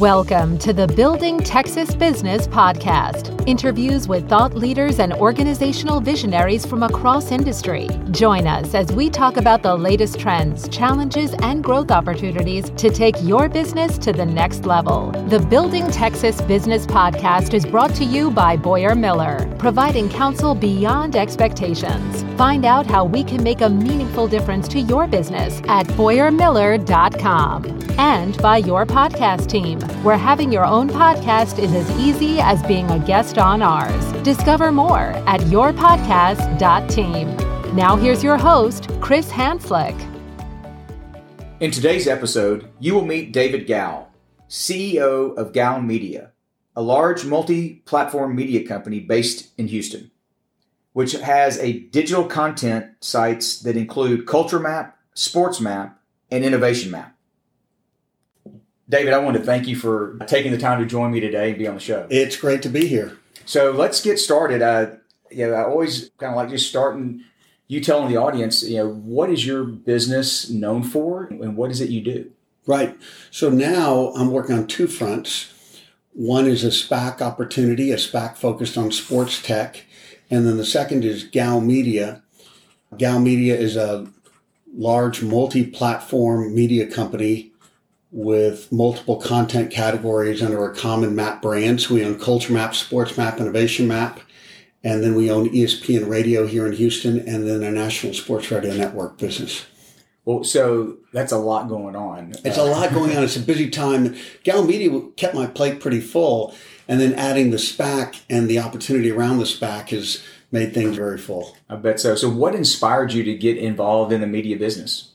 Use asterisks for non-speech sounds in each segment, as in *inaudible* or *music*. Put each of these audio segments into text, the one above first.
Welcome to the Building Texas Business Podcast. Interviews with thought leaders and organizational visionaries from across industry. Join us as we talk about the latest trends, challenges, and growth opportunities to take your business to the next level. The Building Texas Business Podcast is brought to you by Boyer Miller, providing counsel beyond expectations. Find out how we can make a meaningful difference to your business at BoyerMiller.com. And by your podcast team, where having your own podcast is as easy as being a guest on ours. Discover more at yourpodcast.team. Now, here's your host, Chris Hanslik. In today's episode, you will meet David Gow, CEO of Gow Media, a large multi platform media company based in Houston, which has a digital content sites that include Culture Map, Sports Map, and Innovation Map. David, I want to thank you for taking the time to join me today and be on the show. It's great to be here. So let's get started. Uh, you know, I always kind of like just starting you telling the audience, you know, what is your business known for and what is it you do? Right. So now I'm working on two fronts. One is a SPAC opportunity, a SPAC focused on sports tech. And then the second is Gow Media. Gow Media is a large multi platform media company with multiple content categories under a common map brand. So we own Culture Map, Sports Map, Innovation Map, and then we own ESPN Radio here in Houston, and then a national sports radio network business. Well, so that's a lot going on. It's a lot going on. It's a busy time. Gow Media kept my plate pretty full, and then adding the SPAC and the opportunity around the SPAC has made things very full. I bet so. So, what inspired you to get involved in the media business?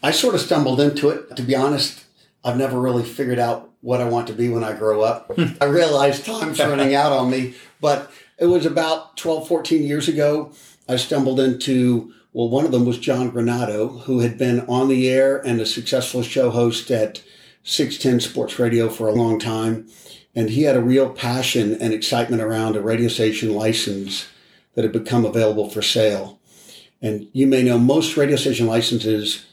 I sort of stumbled into it. To be honest, I've never really figured out what I want to be when I grow up. Hmm. I realize time's running out on me, but it was about 12, 14 years ago. I stumbled into, well, one of them was John Granato, who had been on the air and a successful show host at 610 Sports Radio for a long time. And he had a real passion and excitement around a radio station license that had become available for sale. And you may know most radio station licenses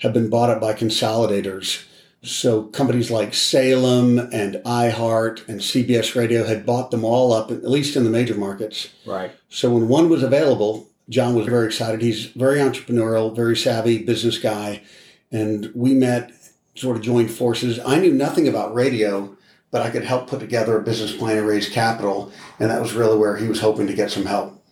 have been bought up by consolidators. So companies like Salem and iHeart and CBS Radio had bought them all up, at least in the major markets. Right. So when one was available, John was very excited. He's very entrepreneurial, very savvy business guy. And we met, sort of joined forces. I knew nothing about radio, but I could help put together a business plan and raise capital. And that was really where he was hoping to get some help.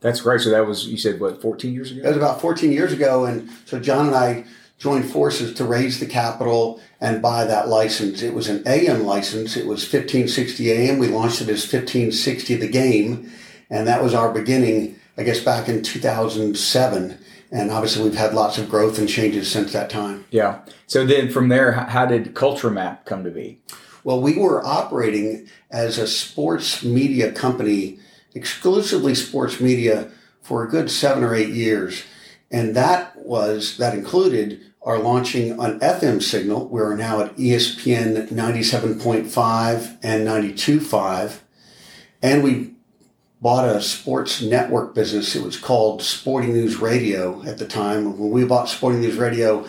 That's great. So that was, you said, what, 14 years ago? That was about 14 years ago. And so John and I joined forces to raise the capital and buy that license. It was an AM license. It was 1560 AM. We launched it as 1560 the game. And that was our beginning, I guess, back in 2007. And obviously, we've had lots of growth and changes since that time. Yeah. So then from there, how did Culture Map come to be? Well, we were operating as a sports media company, exclusively sports media, for a good seven or eight years. And that was, that included our launching an FM signal. We're now at ESPN 97.5 and 92.5. And we bought a sports network business. It was called Sporting News Radio at the time. When we bought Sporting News Radio,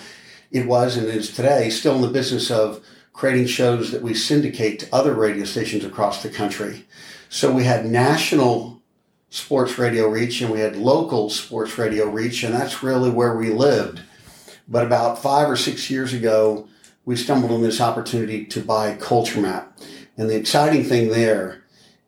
it was and is today still in the business of creating shows that we syndicate to other radio stations across the country. So we had national sports radio reach and we had local sports radio reach, and that's really where we lived. But about five or six years ago, we stumbled on this opportunity to buy Culture Map. And the exciting thing there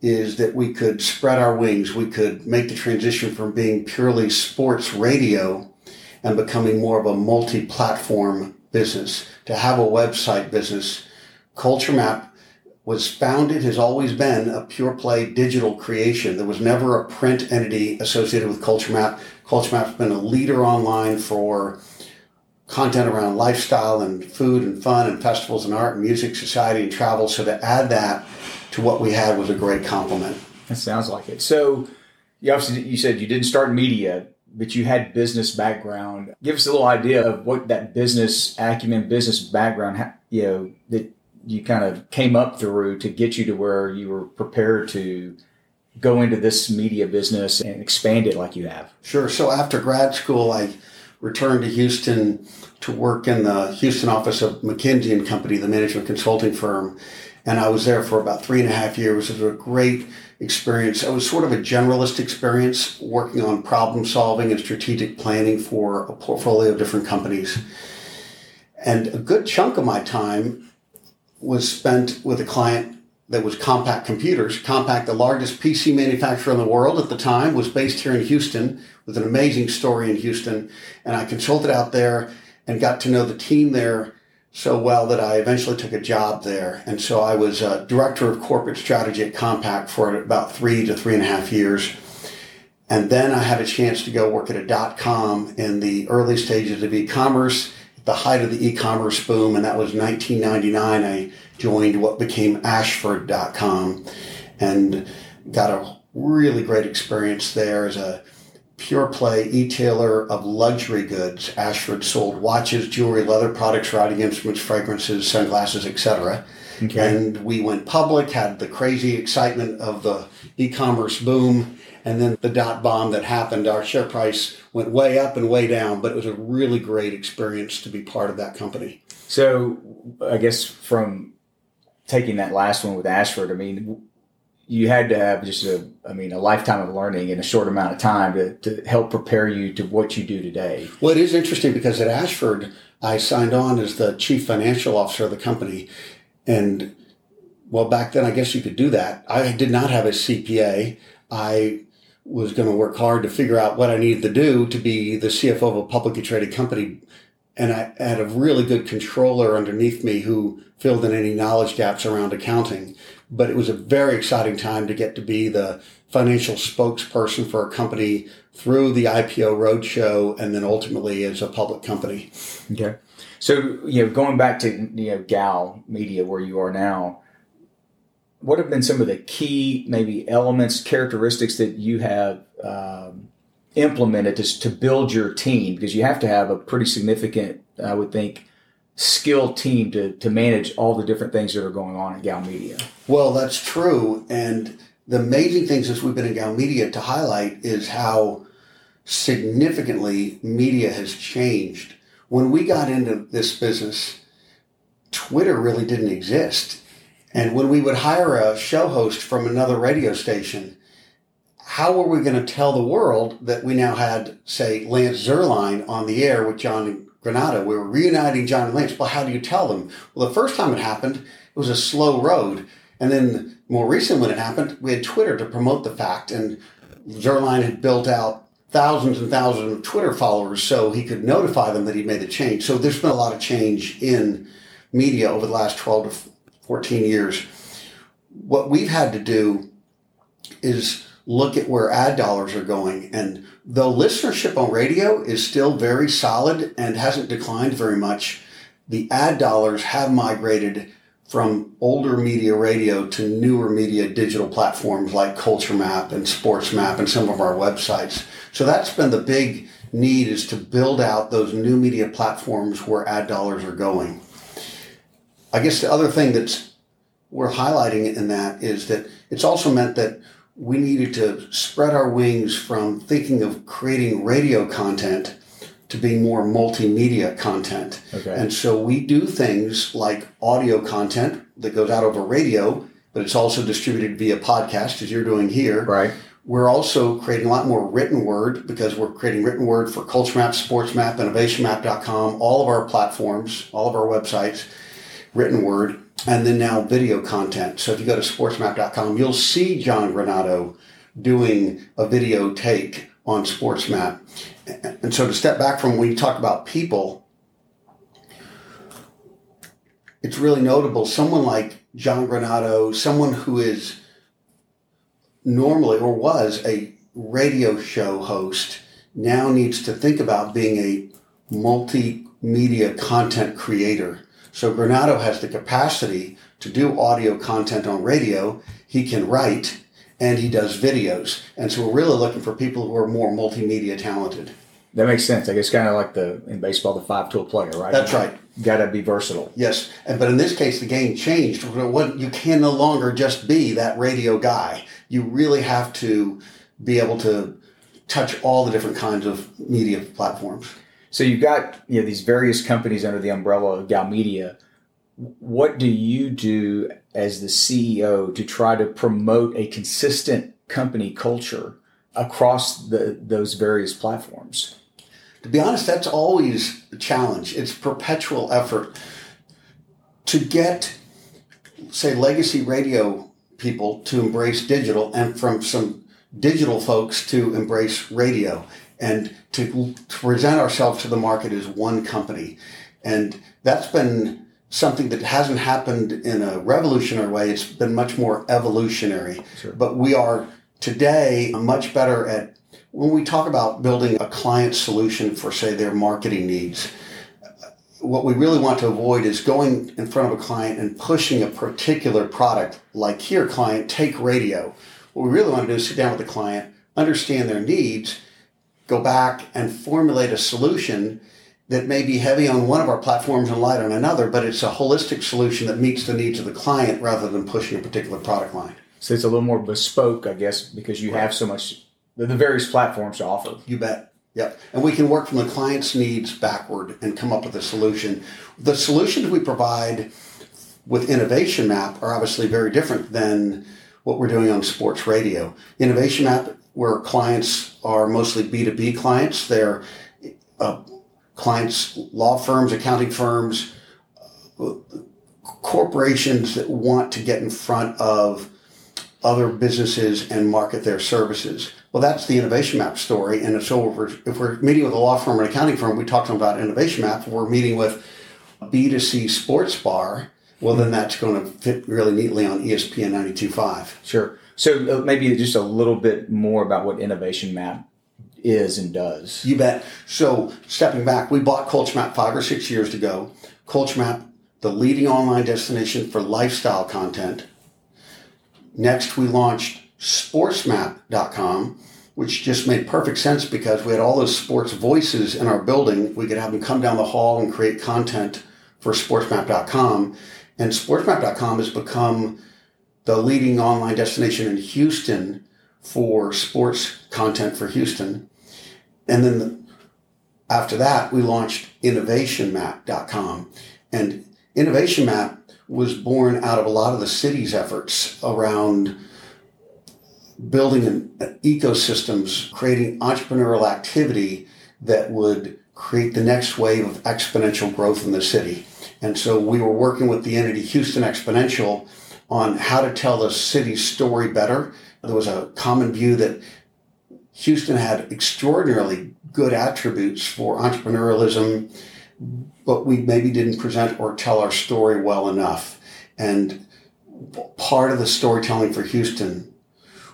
is that we could spread our wings. We could make the transition from being purely sports radio and becoming more of a multi-platform business, to have a website business. Culture Map was founded, has always been a pure play digital creation. There was never a print entity associated with Culture Map. Culture Map's been a leader online for content around lifestyle and food and fun and festivals and art and music, society and travel. So to add that to what we had was a great complement. That sounds like it. So you obviously you said you didn't start media, but you had business background. Give us a little idea of what that business acumen, business background, you know, that you kind of came up through to get you to where you were prepared to go into this media business and expand it like you have. Sure. So after grad school, I returned to Houston to work in the Houston office of McKinsey and Company, the management consulting firm. And I was there for about three and a half years. It was a great experience. It was sort of a generalist experience working on problem solving and strategic planning for a portfolio of different companies. And a good chunk of my time was spent with a client that was Compaq Computers. Compaq, the largest PC manufacturer in the world at the time, was based here in Houston with an amazing story in Houston. And I consulted out there and got to know the team there so well that I eventually took a job there. And so I was a director of corporate strategy at Compaq for about three to three and a half years. And then I had a chance to go work at a dot com in the early stages of e-commerce, the height of the e-commerce boom. And that was 1999. I joined what became ashford.com and got a really great experience there as a pure play e-tailer of luxury goods. Ashford sold watches, jewelry, leather products, writing instruments, fragrances, sunglasses, etc. Okay. And we went public, had the crazy excitement of the e-commerce boom, and then the dot bomb that happened. Our share price went way up and way down, but it was a really great experience to be part of that company. So, I guess from taking that last one with Ashford, I mean, you had to have just a, I mean, a lifetime of learning in a short amount of time to, to help prepare you to what you do today. Well, it is interesting because at Ashford, I signed on as the chief financial officer of the company. And well, back then, I guess you could do that. I did not have a CPA. I was going to work hard to figure out what I needed to do to be the CFO of a publicly traded company. And I had a really good controller underneath me who filled in any knowledge gaps around accounting but it was a very exciting time to get to be the financial spokesperson for a company through the IPO roadshow and then ultimately as a public company. Okay. So, you know, going back to, you know, Gow Media, where you are now, what have been some of the key maybe elements, characteristics that you have um, implemented to, to build your team? Because you have to have a pretty significant, I would think, skilled team to, to manage all the different things that are going on at Gow Media. Well, that's true. And the amazing thing since we've been in Gow Media to highlight is how significantly media has changed. When we got into this business, Twitter really didn't exist. And when we would hire a show host from another radio station, how were we going to tell the world that we now had, say, Lance Zierlein on the air with John Granato? We were reuniting John and Lance. Well, how do you tell them? Well, the first time it happened, it was a slow road. And then more recent when it happened, we had Twitter to promote the fact. And Zierlein had built out thousands and thousands of Twitter followers so he could notify them that he made the change. So there's been a lot of change in media over the last 12 to 14 years. What we've had to do is look at where ad dollars are going. And though listenership on radio is still very solid and hasn't declined very much, the ad dollars have migrated from older media radio to newer media digital platforms like Culture Map and Sports Map and some of our websites. So that's been the big need is to build out those new media platforms where ad dollars are going. I guess the other thing that's we're highlighting in that is that it's also meant that we needed to spread our wings from thinking of creating radio content to be more multimedia content. Okay. And so we do things like audio content that goes out over radio, but it's also distributed via podcast as you're doing here. Right. We're also creating a lot more written word because we're creating written word for Culture Map, Sports Map, InnovationMap.com, all of our platforms, all of our websites, written word and then now video content. So if you go to sportsmap.com, you'll see John Granato doing a video take on SportsMap. And so to step back from when you talk about people, it's really notable. Someone like John Granato, someone who is normally or was a radio show host, now needs to think about being a multimedia content creator so Granato has the capacity to do audio content on radio. He can write and he does videos. And so we're really looking for people who are more multimedia talented. That makes sense. I guess kind of like the in baseball, the five tool player, right? That's right. Got to be versatile. Yes, and but in this case, the game changed. You can no longer just be that radio guy. You really have to be able to touch all the different kinds of media platforms. So you've got you know these various companies under the umbrella of Gow Media. What do you do as the CEO to try to promote a consistent company culture across the, those various platforms? To be honest, that's always a challenge. It's perpetual effort to get, say, legacy radio people to embrace digital and from some digital folks to embrace radio and to, to present ourselves to the market as one company. And that's been something that hasn't happened in a revolutionary way. It's been much more evolutionary. Sure. But we are today much better at when we talk about building a client solution for, say, their marketing needs. What we really want to avoid is going in front of a client and pushing a particular product, like here, client, take radio. What we really want to do is sit down with the client, understand their needs, go back and formulate a solution that may be heavy on one of our platforms and light on another, but it's a holistic solution that meets the needs of the client rather than pushing a particular product line. So it's a little more bespoke, I guess, because you right. have so much the, the various platforms to offer. You bet. Yep. And we can work from the client's needs backward and come up with a solution. The solutions we provide with Innovation Map are obviously very different than what we're doing on sports radio. Innovation Map, where clients are mostly B2B clients, they're uh, clients, law firms, accounting firms, corporations that want to get in front of other businesses and market their services. Well, that's the Innovation Map story. And so if we're, if we're meeting with a law firm or an accounting firm, we talk to them about Innovation Map. We're meeting with a B2C sports bar, well, then that's going to fit really neatly on ESPN 92.5. Sure. So uh, maybe just a little bit more about what Innovation Map is and does. You bet. So stepping back, we bought CultureMap five or six years ago. CultureMap, the leading online destination for lifestyle content. Next, we launched sportsmap.com, which just made perfect sense because we had all those sports voices in our building. We could have them come down the hall and create content for sportsmap.com. And sportsmap.com has become the leading online destination in Houston for sports content for Houston. And then the, after that, we launched innovationmap.com. And Innovation Map was born out of a lot of the city's efforts around building an, an ecosystems, creating entrepreneurial activity that would create the next wave of exponential growth in the city. And so we were working with the entity Houston Exponential on how to tell the city's story better. There was a common view that Houston had extraordinarily good attributes for entrepreneurialism, but we maybe didn't present or tell our story well enough. And part of the storytelling for Houston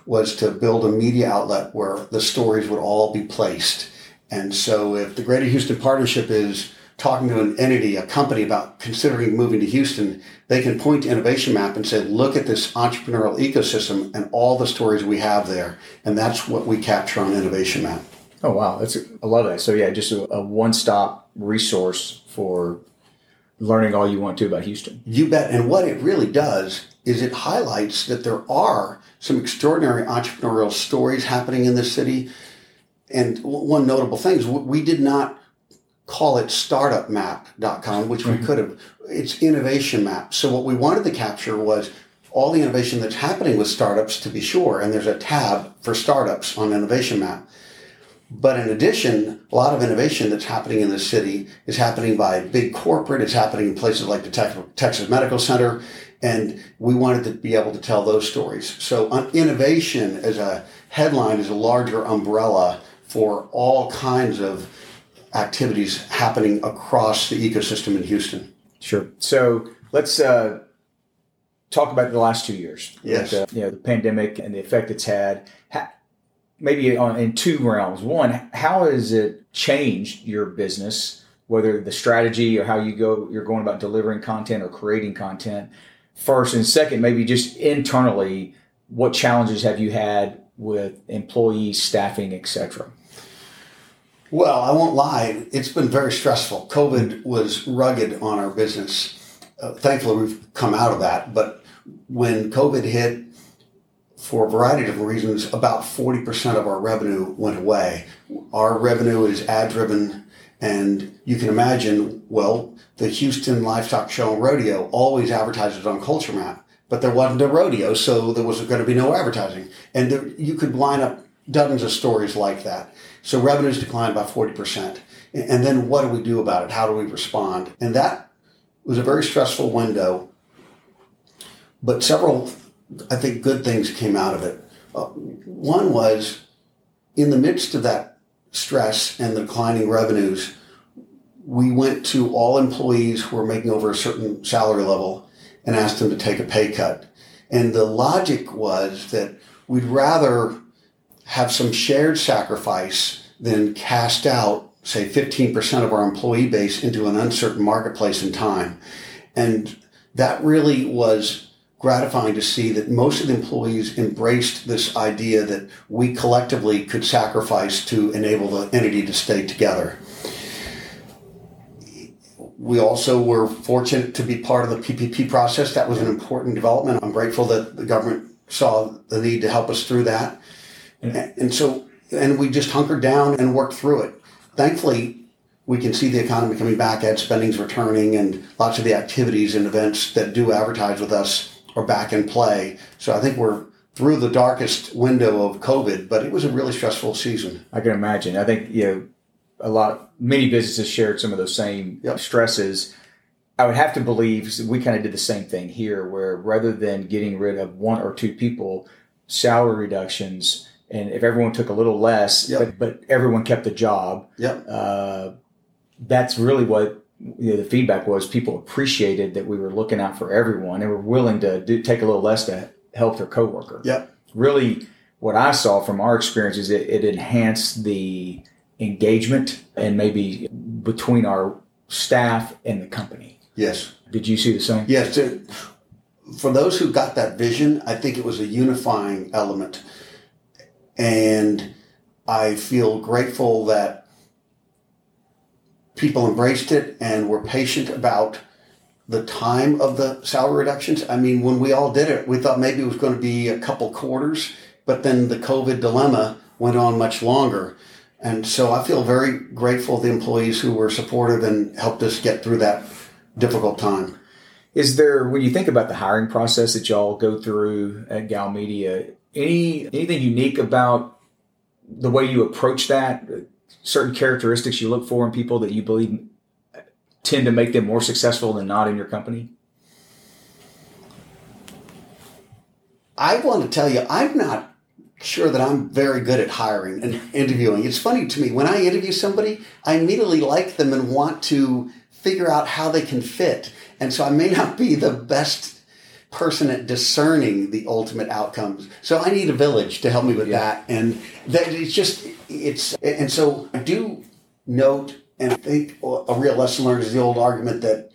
was to build a media outlet where the stories would all be placed. And so if the Greater Houston Partnership is talking to an entity, a company about considering moving to Houston, they can point to Innovation Map and say, look at this entrepreneurial ecosystem and all the stories we have there. And that's what we capture on Innovation Map. Oh, wow. That's, I love that. So yeah, just a, a one-stop resource for learning all you want to about Houston. You bet. And what it really does is it highlights that there are some extraordinary entrepreneurial stories happening in the city. And one notable thing is we did not call it startupmap.com, which we could have. It's innovation map. So what we wanted to capture was all the innovation that's happening with startups to be sure. And there's a tab for startups on innovation map. But in addition, a lot of innovation that's happening in the city is happening by big corporate. It's happening in places like the Texas Medical Center. And we wanted to be able to tell those stories. So uh, innovation as a headline is a larger umbrella for all kinds of activities happening across the ecosystem in Houston. Sure. So let's uh, talk about the last two years. Yes. Uh, you know, the pandemic and the effect it's had. maybe on, in two realms. One, how has it changed your business, whether the strategy or how you go, you're going about delivering content or creating content? First and second, maybe just internally, what challenges have you had with employees, staffing, etc.? Well, I won't lie. It's been very stressful. COVID was rugged on our business. Uh, thankfully, we've come out of that. But when COVID hit, for a variety of different reasons, about 40% of our revenue went away. Our revenue is ad driven And you can imagine, well, the Houston Livestock Show and Rodeo always advertises on Culture Map, but there wasn't a rodeo, so there was going to be no advertising. And there, you could line up dozens of stories like that. So revenues declined by 40%. And then what do we do about it? How do we respond? And that was a very stressful window. But several, I think, good things came out of it. Uh, one was in the midst of that stress and the declining revenues, we went to all employees who were making over a certain salary level and asked them to take a pay cut. And the logic was that we'd rather have some shared sacrifice than cast out, say, 15% of our employee base into an uncertain marketplace in time. And that really was gratifying to see that most of the employees embraced this idea that we collectively could sacrifice to enable the entity to stay together. We also were fortunate to be part of the PPP process. That was an important development. I'm grateful that the government saw the need to help us through that. And, and so, and we just hunkered down and worked through it. Thankfully, we can see the economy coming back, ad spending's returning, and lots of the activities and events that do advertise with us are back in play. So I think we're through the darkest window of COVID, but it was a really stressful season. I can imagine. I think you know a lot, many businesses shared some of those same yep. stresses. I would have to believe we kind of did the same thing here, where rather than getting rid of one or two people, salary reductions, and if everyone took a little less, yep. but, but everyone kept the job, yep. Uh, that's really what you know, the feedback was people appreciated that we were looking out for everyone and were willing to do, take a little less to help their coworker. Yep. Really, what I saw from our experience is it, it enhanced the engagement and maybe between our staff and the company. Yes. Did you see the same? Yes. For those who got that vision, I think it was a unifying element. And I feel grateful that people embraced it and were patient about the time of the salary reductions. I mean, when we all did it, we thought maybe it was going to be a couple quarters, but then the COVID dilemma went on much longer. And so I feel very grateful to the employees who were supportive and helped us get through that difficult time. Is there, when you think about the hiring process that y'all go through at Gow Media, any anything unique about the way you approach that? certain characteristics you look for in people that you believe tend to make them more successful than not in your company? I want to tell you, I'm not sure that I'm very good at hiring and interviewing. It's funny to me when I interview somebody, I immediately like them and want to figure out how they can fit. And so I may not be the best person at discerning the ultimate outcomes. So I need a village to help me with yeah. that. And that it's just it's and so I do note and I think a real lesson learned is the old argument that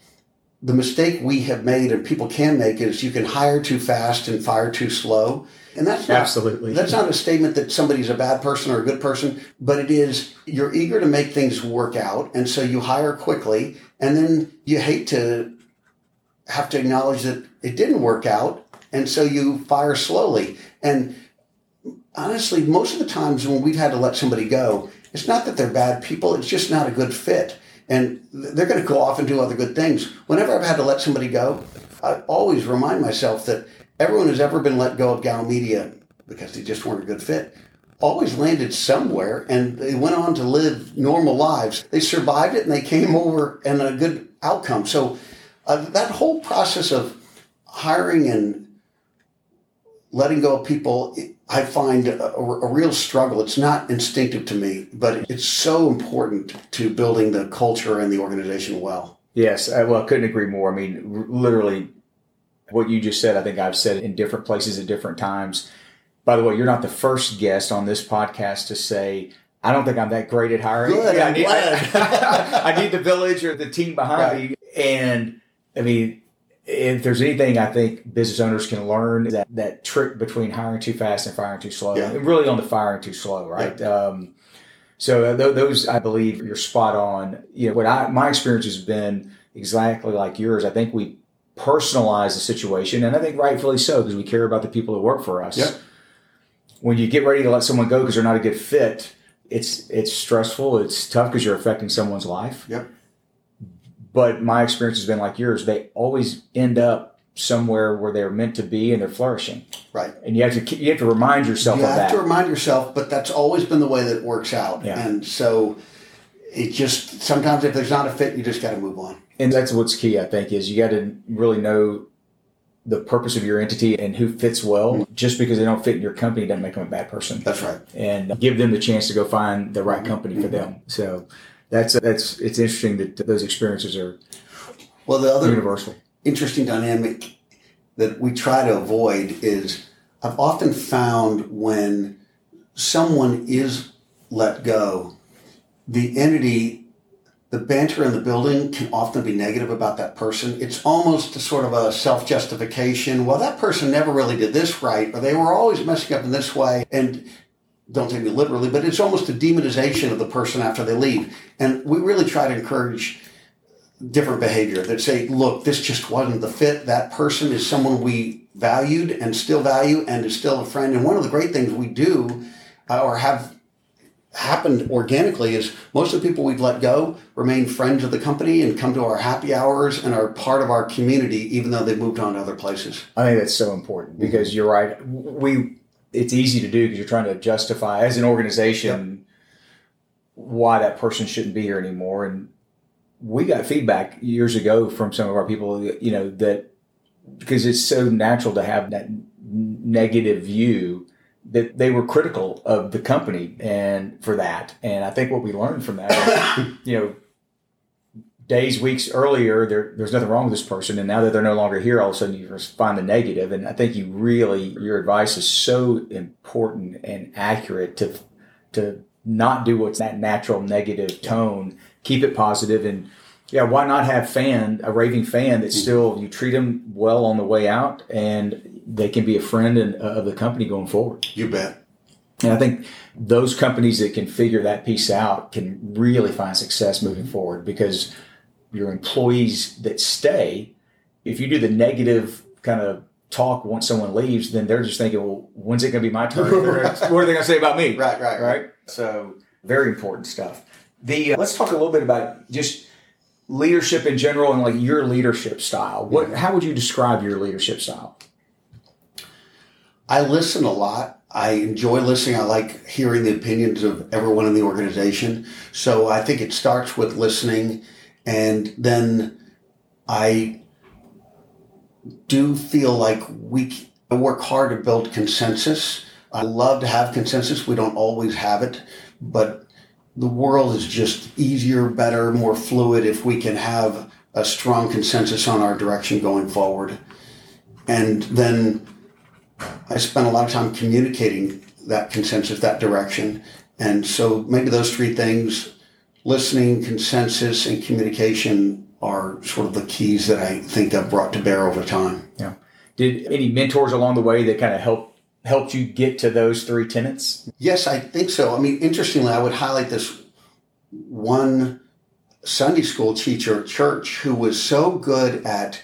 the mistake we have made and people can make is you can hire too fast and fire too slow. And that's not, absolutely that's not a statement that somebody's a bad person or a good person, but it is you're eager to make things work out, and so you hire quickly, and then you hate to have to acknowledge that it didn't work out, and so you fire slowly. And honestly, most of the times when we've had to let somebody go, it's not that they're bad people, it's just not a good fit. And they're going to go off and do other good things. Whenever I've had to let somebody go, I always remind myself that everyone who's ever been let go of Gow Media because they just weren't a good fit always landed somewhere and they went on to live normal lives. They survived it and they came over and a good outcome. So uh, that whole process of hiring and letting go of people, I find a, a, real struggle. It's not instinctive to me, but it's so important to building the culture and the organization well. Yes, I, well, I couldn't agree more. I mean, literally, what you just said, I think I've said in different places at different times. By the way, you're not the first guest on this podcast to say, I don't think I'm that great at hiring. Good, yeah, I, need, I, *laughs* I, need the village or the team behind right. me. And I mean, if there's anything I think business owners can learn, that that trick between hiring too fast and firing too slow, yeah. really on the firing too slow, right? Yeah. Um, so uh, th- those, I believe, you're spot on. You know, what I my experience has been exactly like yours. I think we personalize the situation, and I think rightfully so because we care about the people that work for us. Yeah. When you get ready to let someone go because they're not a good fit, it's it's stressful. It's tough because you're affecting someone's life. Yep. But my experience has been like yours. They always end up somewhere where they're meant to be and they're flourishing. Right. And you have to you have to remind yourself You of have that. to remind yourself, but that's always been the way that it works out. Yeah. And so it just sometimes if there's not a fit, you just got to move on. and that's what's key. I think is you got to really know the purpose of your entity and who fits well. Mm-hmm. Just because they don't fit in your company doesn't make them a bad person. That's right. and give them the chance to go find the right company for them. So that's that's it's interesting that those experiences are Well, the other universal. interesting dynamic that we try to avoid is I've often found when someone is let go, the entity, the banter in the building can often be negative about that person. It's almost a sort of a self justification. Well, that person never really did this right, or they were always messing up in this way. And don't take me literally, but it's almost a demonization of the person after they leave. And we really try to encourage different behavior that say, look, this just wasn't the fit. That person is someone we valued and still value and is still a friend. And one of the great things we do uh, or have happened organically is most of the people we've let go remain friends of the company and come to our happy hours and are part of our community, even though they've moved on to other places. I think that's so important because you're right. We it's easy to do because you're trying to justify as an organization why that person shouldn't be here anymore. And we got feedback years ago from some of our people, you know, that because it's so natural to have that negative view that they were critical of the company and for that. And I think what we learned from that, is, you know, days, weeks earlier, there, there's nothing wrong with this person. And now that they're no longer here, all of a sudden you just find the negative. And I think you really, your advice is so important and accurate to, to not do what's that natural negative tone, keep it positive and yeah, why not have fan, a raving fan that still, you treat them well on the way out and they can be a friend and, uh, of the company going forward. You bet. And I think those companies that can figure that piece out can really find success moving forward because your employees that stay, if you do the negative kind of talk once someone leaves, then they're just thinking, well, when's it going to be my turn? what are they going to say about me? *laughs* Right, right, right. Right. So very important stuff. The uh, let's talk a little bit about just leadership in general and like your leadership style. What? How would you describe your leadership style? I listen a lot. I enjoy listening. I like hearing the opinions of everyone in the organization. So I think it starts with listening, and then I do feel like we work hard to build consensus. I love to have consensus. We don't always have it, but the world is just easier, better, more fluid if we can have a strong consensus on our direction going forward. And then I spent a lot of time communicating that consensus, that direction. And so maybe those three things listening, consensus, and communication are sort of the keys that I think I've brought to bear over time. Yeah. Did any mentors along the way that kind of helped helped you get to those three tenets? Yes, I think so. I mean, interestingly, I would highlight this one Sunday school teacher at church who was so good at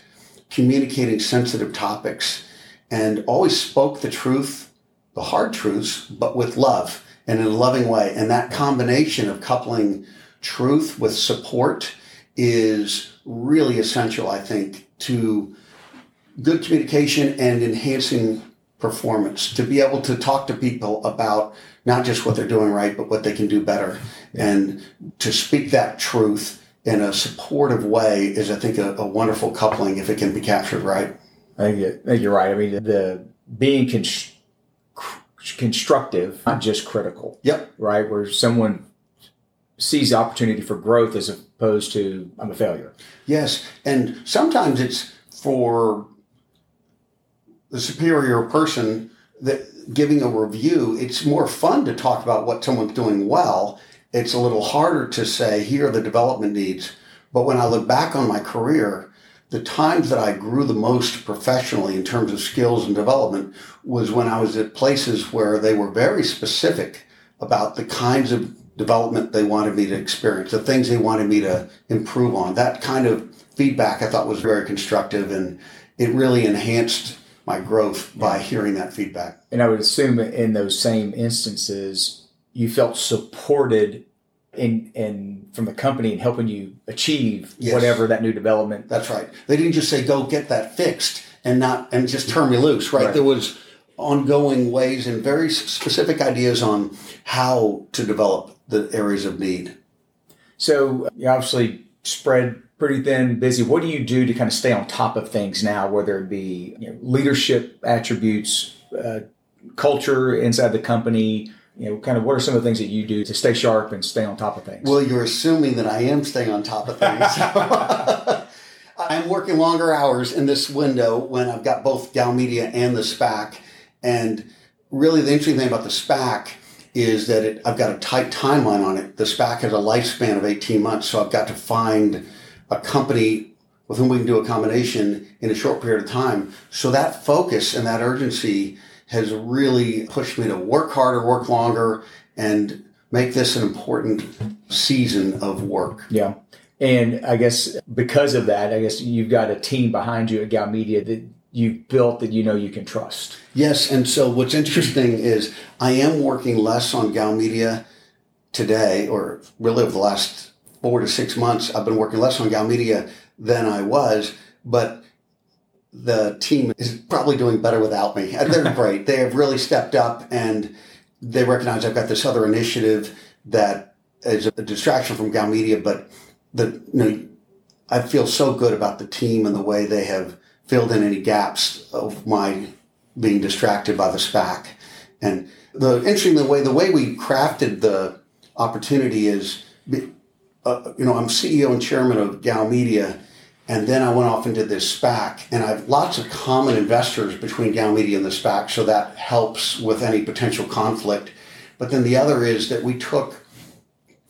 communicating sensitive topics and always spoke the truth, the hard truths, but with love and in a loving way. And that combination of coupling truth with support is really essential, I think, to good communication and enhancing performance to be able to talk to people about not just what they're doing right, but what they can do better. And to speak that truth in a supportive way is, I think, a, a wonderful coupling if it can be captured right. I think, you- I think you're right. I mean, the, the being const- constructive, not just critical, Yep. right? Where someone sees the opportunity for growth as opposed to I'm a failure. Yes. And sometimes it's for the superior person that giving a review, it's more fun to talk about what someone's doing well. It's a little harder to say, here are the development needs. But when I look back on my career, the times that I grew the most professionally in terms of skills and development was when I was at places where they were very specific about the kinds of development they wanted me to experience, the things they wanted me to improve on. That kind of feedback I thought was very constructive and it really enhanced my growth by hearing that feedback. And I would assume in those same instances, you felt supported in in from the company and helping you achieve Yes. whatever that new development. That's right. They didn't just say go get that fixed and not and just turn me loose. Right. Right. There was ongoing ways and very specific ideas on how to develop the areas of need. So you obviously spread pretty thin, busy. What do you do to kind of stay on top of things now, whether it be you know, leadership attributes, uh, culture inside the company? You know, kind of what are some of the things that you do to stay sharp and stay on top of things? Well, you're assuming that I am staying on top of things. *laughs* I'm working longer hours in this window when I've got both Gow Media and the SPAC. And really, the interesting thing about the SPAC is that it, I've got a tight timeline on it. The SPAC has a lifespan of 18 months, so I've got to find a company with whom we can do a combination in a short period of time. So that focus and that urgency has really pushed me to work harder, work longer, and make this an important season of work. Yeah. And I guess because of that, I guess you've got a team behind you at Gow Media that you've built that you know you can trust. Yes, and so what's interesting *clears throat* is I am working less on Gow Media today, or really over the last four to six months. I've been working less on Gow Media than I was, but the team is probably doing better without me. They're *laughs* great. They have really stepped up and they recognize I've got this other initiative that is a distraction from Gow Media, but the you know I feel so good about the team and the way they have filled in any gaps of my being distracted by the SPAC. And the interesting the way the way we crafted the opportunity is, uh, you know, I'm CEO and chairman of Gow Media, and then I went off and did this SPAC, and I have lots of common investors between Gow Media and the SPAC, so that helps with any potential conflict. But then the other is that we took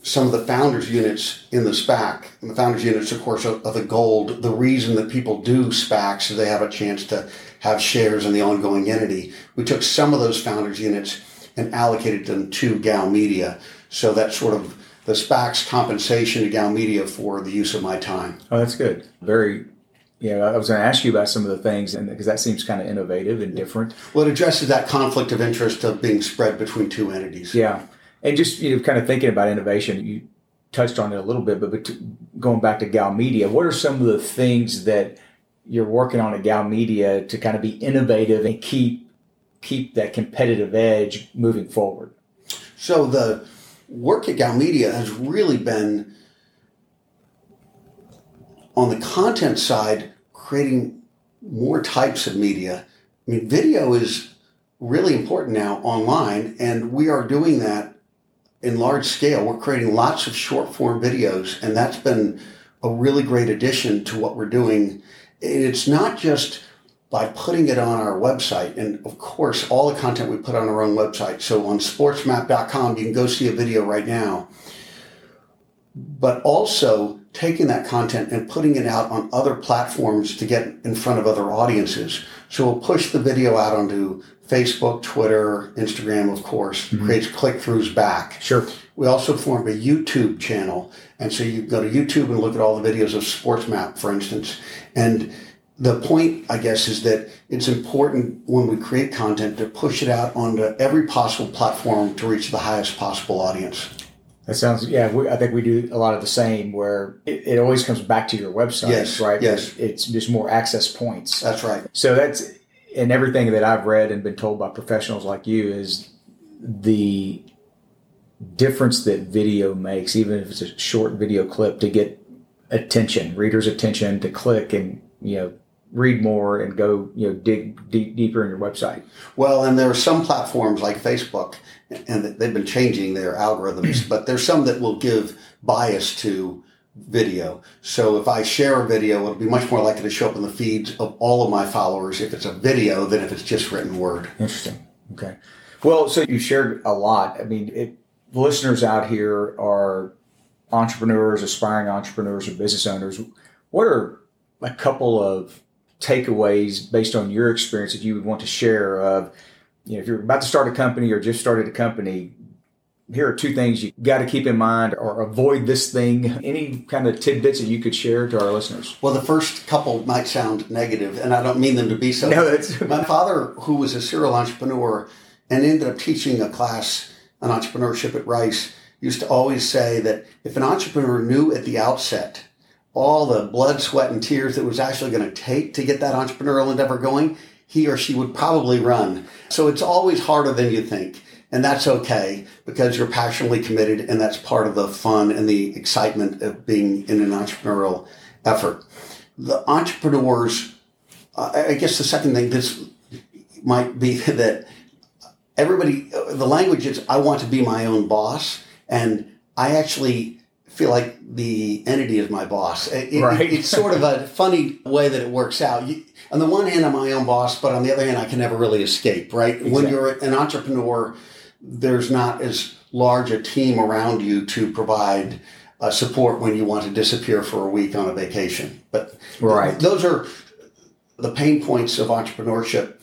some of the founders units in the SPAC. And the founders units, of course, are, are the gold. The reason that people do SPACs is they have a chance to have shares in the ongoing entity. We took some of those founders units and allocated them to Gow Media. So that's sort of the SPAC's compensation to Gow Media for the use of my time. Oh, that's good. Very. Yeah, I was going to ask you about some of the things, and because that seems kind of innovative and different. Well, it addresses that conflict of interest of being spread between two entities. Yeah, and just you know, kind of thinking about innovation, you touched on it a little bit, but, going back to Gow Media, what are some of the things that you're working on at Gow Media to kind of be innovative and keep keep that competitive edge moving forward? So the work at Gow Media has really been on the content side, creating more types of media. I mean, video is really important now online, and we are doing that in large scale. We're creating lots of short form videos, and that's been a really great addition to what we're doing. And It's not just by putting it on our website, and of course, all the content we put on our own website. So on sportsmap.com, you can go see a video right now. But also taking that content and putting it out on other platforms to get in front of other audiences. So we'll push the video out onto Facebook, Twitter, Instagram, of course, mm-hmm. creates click throughs back. Sure. We also formed a YouTube channel. And so you go to YouTube and look at all the videos of SportsMap, for instance. And the point, I guess, is that it's important when we create content to push it out onto every possible platform to reach the highest possible audience. That sounds, yeah, we, I think we do a lot of the same where it, it always comes back to your website, Yes, right? yes. It's just more access points. That's right. So that's, and everything that I've read and been told by professionals like you is the difference that video makes, even if it's a short video clip, to get attention, readers' attention, to click and, you know, read more and go, you know, dig deep, deeper in your website. Well, and there are some platforms like Facebook, and they've been changing their algorithms, *clears throat* but there's some that will give bias to video. So if I share a video, it'll be much more likely to show up in the feeds of all of my followers if it's a video than if it's just written word. Interesting. Okay. Well, so you shared a lot. I mean, it, listeners out here are entrepreneurs, aspiring entrepreneurs, or business owners. What are a couple of takeaways based on your experience that you would want to share? Of you know, if you're about to start a company or just started a company, here are two things you got to keep in mind or avoid this thing. Any kind of tidbits that you could share to our listeners? Well, the first couple might sound negative, and I don't mean them to be so. *laughs* No, that's- my father, who was a serial entrepreneur and ended up teaching a class on entrepreneurship at Rice used to always say that if an entrepreneur knew at the outset all the blood, sweat, and tears that was actually going to take to get that entrepreneurial endeavor going, he or she would probably run. So it's always harder than you think. And that's okay because you're passionately committed and that's part of the fun and the excitement of being in an entrepreneurial effort. The entrepreneurs, I guess the second thing, this might be *laughs* that everybody, the language is, I want to be my own boss. And I actually feel like the entity is my boss. It, right. it, it's sort of a funny way that it works out. You, on the one hand, I'm my own boss, but on the other hand, I can never really escape, right? Exactly. When you're an entrepreneur, there's not as large a team around you to provide uh, support when you want to disappear for a week on a vacation. But right. those are the pain points of entrepreneurship,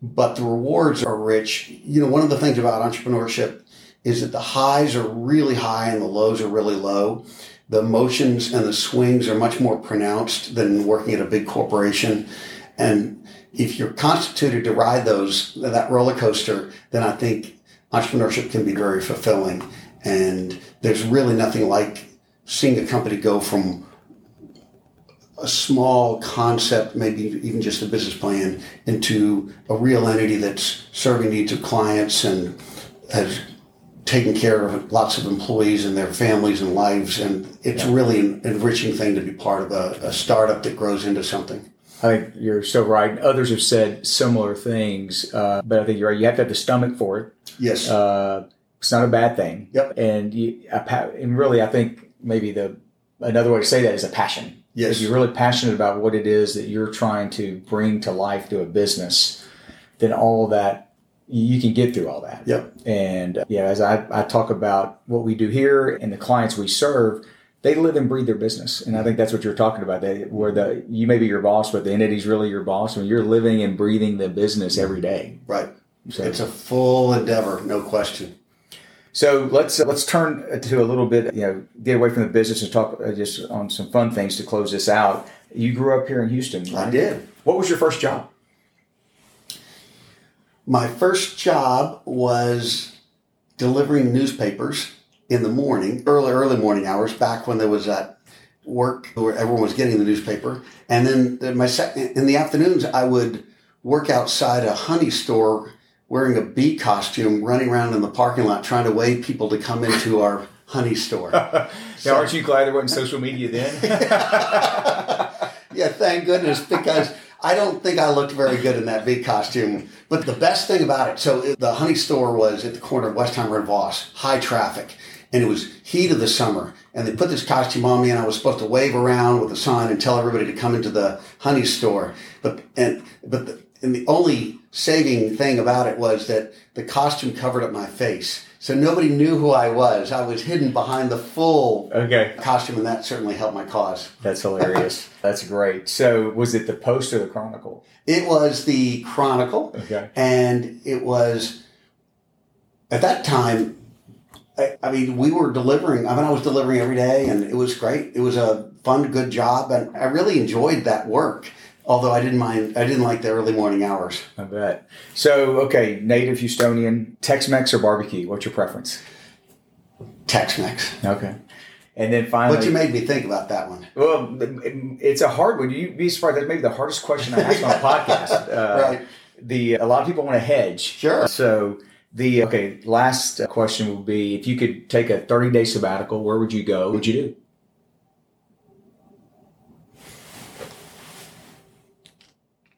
but the rewards are rich. You know, one of the things about entrepreneurship is that the highs are really high and the lows are really low. The motions and the swings are much more pronounced than working at a big corporation. And if you're constituted to ride those, that roller coaster, then I think entrepreneurship can be very fulfilling. And there's really nothing like seeing a company go from a small concept, maybe even just a business plan, into a real entity that's serving needs of clients and has taking care of lots of employees and their families and lives. And it's yeah. really an enriching thing to be part of a, a, startup that grows into something. I think you're so right. Others have said similar things, uh, but I think you're right. You have to have the stomach for it. Yes. Uh, it's not a bad thing. Yep. And you, and really, I think maybe the another way to say that is a passion. Yes. If you're really passionate about what it is that you're trying to bring to life to a business, then all that you can get through all that. Yep. And uh, yeah, as I, I talk about what we do here and the clients we serve, they live and breathe their business. And I think that's what you're talking about. They, where the you may be your boss, but the entity's really your boss. When you're living and breathing the business every day. Right. So, it's a full endeavor, no question. So let's uh, let's turn to a little bit, you know, get away from the business and talk uh, just on some fun things to close this out. You grew up here in Houston. Right? I did. What was your first job? My first job was delivering newspapers in the morning, early, early morning hours, back when there was that work where everyone was getting the newspaper. And then my second, in the afternoons, I would work outside a honey store wearing a bee costume, running around in the parking lot trying to wave people to come into our honey store. *laughs* now, so, aren't you glad there wasn't social media then? *laughs* yeah, thank goodness, because I don't think I looked very good in that bee costume. But the best thing about it, so the honey store was at the corner of Westheimer and Voss, high traffic, and it was heat of the summer. And they put this costume on me, and I was supposed to wave around with a sign and tell everybody to come into the honey store. But and but the, and the only saving thing about it was that the costume covered up my face. So nobody knew who I was. I was hidden behind the full okay. costume, and that certainly helped my cause. That's hilarious. *laughs* That's great. So, was it the Post or the Chronicle? It was the Chronicle. Okay. And it was, at that time, I, I mean, we were delivering, I mean, I was delivering every day, and it was great. It was a fun, good job, and I really enjoyed that work. Although I didn't mind, I didn't like the early morning hours. I bet. So, okay, native Houstonian, Tex-Mex or barbecue? What's your preference? Tex-Mex. Okay. And then finally, but you made me think about that one. Well, it's a hard one. You'd be surprised. That's maybe the hardest question I asked on a podcast. *laughs* Uh, right. The a lot of people want to hedge. Sure. So the okay, last question would be: if you could take a thirty day sabbatical, where would you go? What would you do?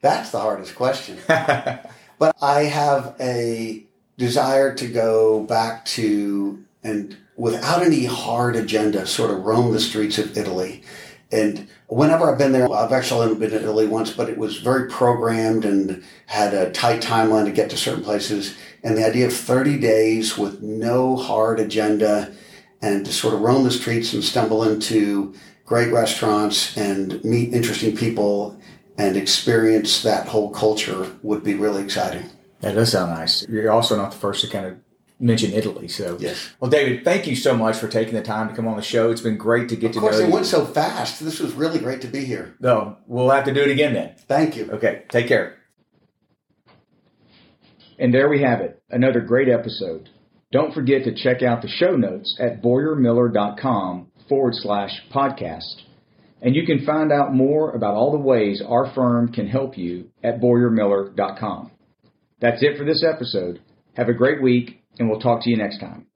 That's the hardest question. *laughs* but I have a desire to go back to and without any hard agenda, sort of roam the streets of Italy. And whenever I've been there, I've actually only been to Italy once, but it was very programmed and had a tight timeline to get to certain places. And the idea of 30 days with no hard agenda and to sort of roam the streets and stumble into great restaurants and meet interesting people and experience that whole culture would be really exciting. That does sound nice. You're also not the first to kind of mention Italy. So, yes. Well, David, thank you so much for taking the time to come on the show. It's been great to get of to know you. Of course, it went so fast. This was really great to be here. No, we'll have to do it again then. Thank you. Okay, take care. And there we have it, another great episode. Don't forget to check out the show notes at boyarmiller.com forward slash podcast. And you can find out more about all the ways our firm can help you at boyarmiller.com. That's it for this episode. Have a great week, and we'll talk to you next time.